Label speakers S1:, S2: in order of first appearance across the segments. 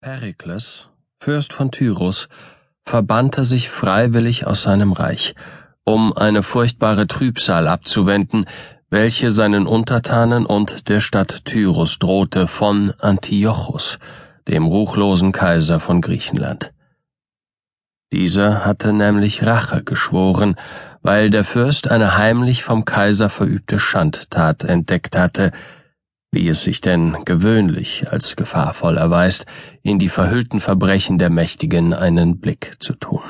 S1: Perikles, Fürst von Tyrus, verbannte sich freiwillig aus seinem Reich, um eine furchtbare Trübsal abzuwenden, welche seinen Untertanen und der Stadt Tyrus drohte von Antiochus, dem ruchlosen Kaiser von Griechenland. Dieser hatte nämlich Rache geschworen, weil der Fürst eine heimlich vom Kaiser verübte Schandtat entdeckt hatte, wie es sich denn gewöhnlich als gefahrvoll erweist, in die verhüllten Verbrechen der Mächtigen einen Blick zu tun.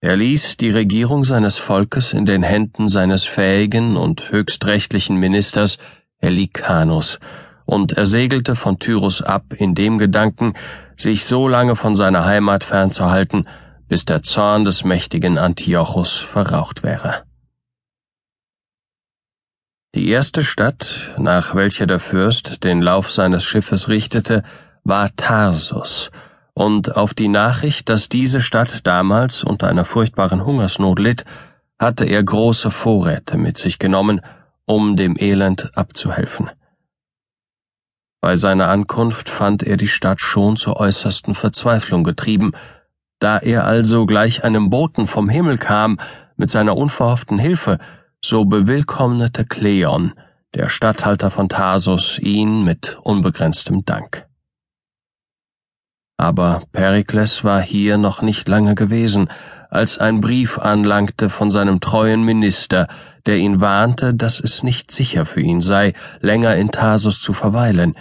S1: Er ließ die Regierung seines Volkes in den Händen seines fähigen und höchstrechtlichen Ministers Helikanus, und er segelte von Tyrus ab in dem Gedanken, sich so lange von seiner Heimat fernzuhalten, bis der Zorn des mächtigen Antiochus verraucht wäre. Die erste Stadt, nach welcher der Fürst den Lauf seines Schiffes richtete, war Tarsus, und auf die Nachricht, dass diese Stadt damals unter einer furchtbaren Hungersnot litt, hatte er große Vorräte mit sich genommen, um dem Elend abzuhelfen. Bei seiner Ankunft fand er die Stadt schon zur äußersten Verzweiflung getrieben, da er also gleich einem Boten vom Himmel kam mit seiner unverhofften Hilfe, so bewillkommnete Kleon, der Statthalter von Tarsus, ihn mit unbegrenztem Dank. Aber Perikles war hier noch nicht lange gewesen, als ein Brief anlangte von seinem treuen Minister, der ihn warnte, dass es nicht sicher für ihn sei, länger in Tarsus zu verweilen,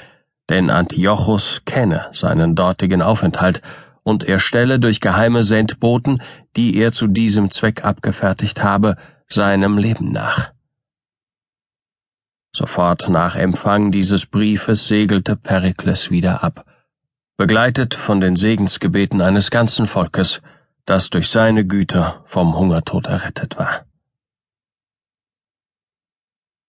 S1: denn Antiochus kenne seinen dortigen Aufenthalt, und er stelle durch geheime Sendboten, die er zu diesem Zweck abgefertigt habe, seinem Leben nach. Sofort nach Empfang dieses Briefes segelte Perikles wieder ab, begleitet von den Segensgebeten eines ganzen Volkes, das durch seine Güter vom Hungertod errettet war.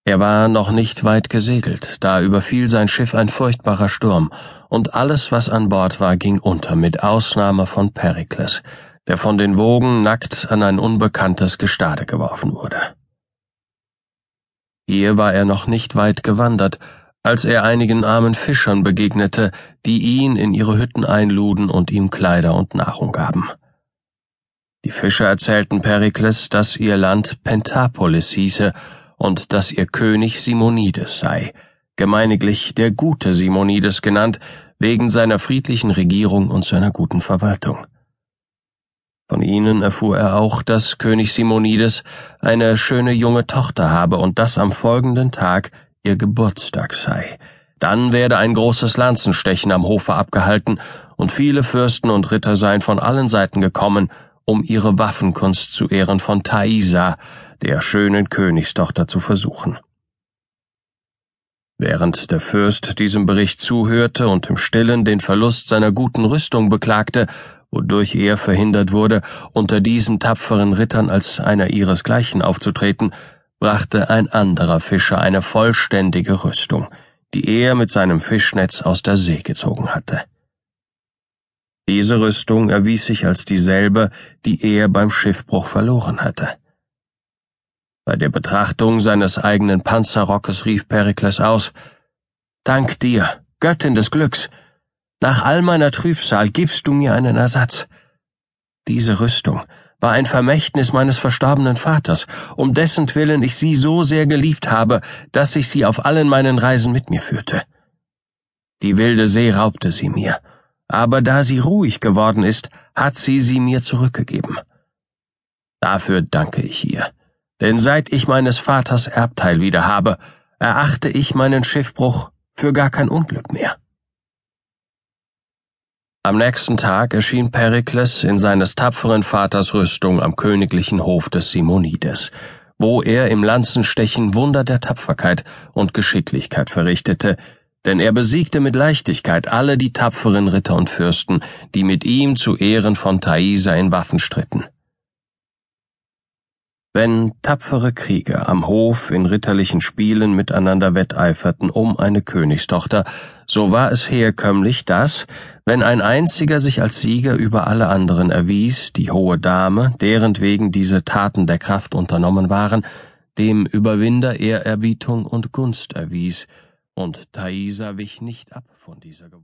S1: Er war noch nicht weit gesegelt, da überfiel sein Schiff ein furchtbarer Sturm, und alles, was an Bord war, ging unter, mit Ausnahme von Perikles, der von den Wogen nackt an ein unbekanntes Gestade geworfen wurde. Hier war er noch nicht weit gewandert, als er einigen armen Fischern begegnete, die ihn in ihre Hütten einluden und ihm Kleider und Nahrung gaben. Die Fischer erzählten Perikles, dass ihr Land Pentapolis hieße und dass ihr König Simonides sei, gemeiniglich der gute Simonides genannt, wegen seiner friedlichen Regierung und seiner guten Verwaltung. Von ihnen erfuhr er auch, dass König Simonides eine schöne junge Tochter habe und dass am folgenden Tag ihr Geburtstag sei. Dann werde ein großes Lanzenstechen am Hofe abgehalten, und viele Fürsten und Ritter seien von allen Seiten gekommen, um ihre Waffenkunst zu Ehren von Thaisa, der schönen Königstochter, zu versuchen. Während der Fürst diesem Bericht zuhörte und im stillen den Verlust seiner guten Rüstung beklagte, wodurch er verhindert wurde, unter diesen tapferen Rittern als einer ihresgleichen aufzutreten, brachte ein anderer Fischer eine vollständige Rüstung, die er mit seinem Fischnetz aus der See gezogen hatte. Diese Rüstung erwies sich als dieselbe, die er beim Schiffbruch verloren hatte. Bei der Betrachtung seines eigenen Panzerrockes rief Perikles aus Dank dir, Göttin des Glücks, nach all meiner Trübsal gibst du mir einen Ersatz. Diese Rüstung war ein Vermächtnis meines verstorbenen Vaters, um dessen Willen ich sie so sehr geliebt habe, dass ich sie auf allen meinen Reisen mit mir führte. Die wilde See raubte sie mir, aber da sie ruhig geworden ist, hat sie sie mir zurückgegeben. Dafür danke ich ihr, denn seit ich meines Vaters Erbteil wieder habe, erachte ich meinen Schiffbruch für gar kein Unglück mehr. Am nächsten Tag erschien Perikles in seines tapferen Vaters Rüstung am königlichen Hof des Simonides, wo er im Lanzenstechen Wunder der Tapferkeit und Geschicklichkeit verrichtete, denn er besiegte mit Leichtigkeit alle die tapferen Ritter und Fürsten, die mit ihm zu Ehren von Thaisa in Waffen stritten. Wenn tapfere Krieger am Hof in ritterlichen Spielen miteinander wetteiferten um eine Königstochter, so war es herkömmlich, dass, wenn ein einziger sich als Sieger über alle anderen erwies, die hohe Dame, deren wegen diese Taten der Kraft unternommen waren, dem Überwinder Ehrerbietung und Gunst erwies, und Thaisa wich nicht ab von dieser Gewohnheit.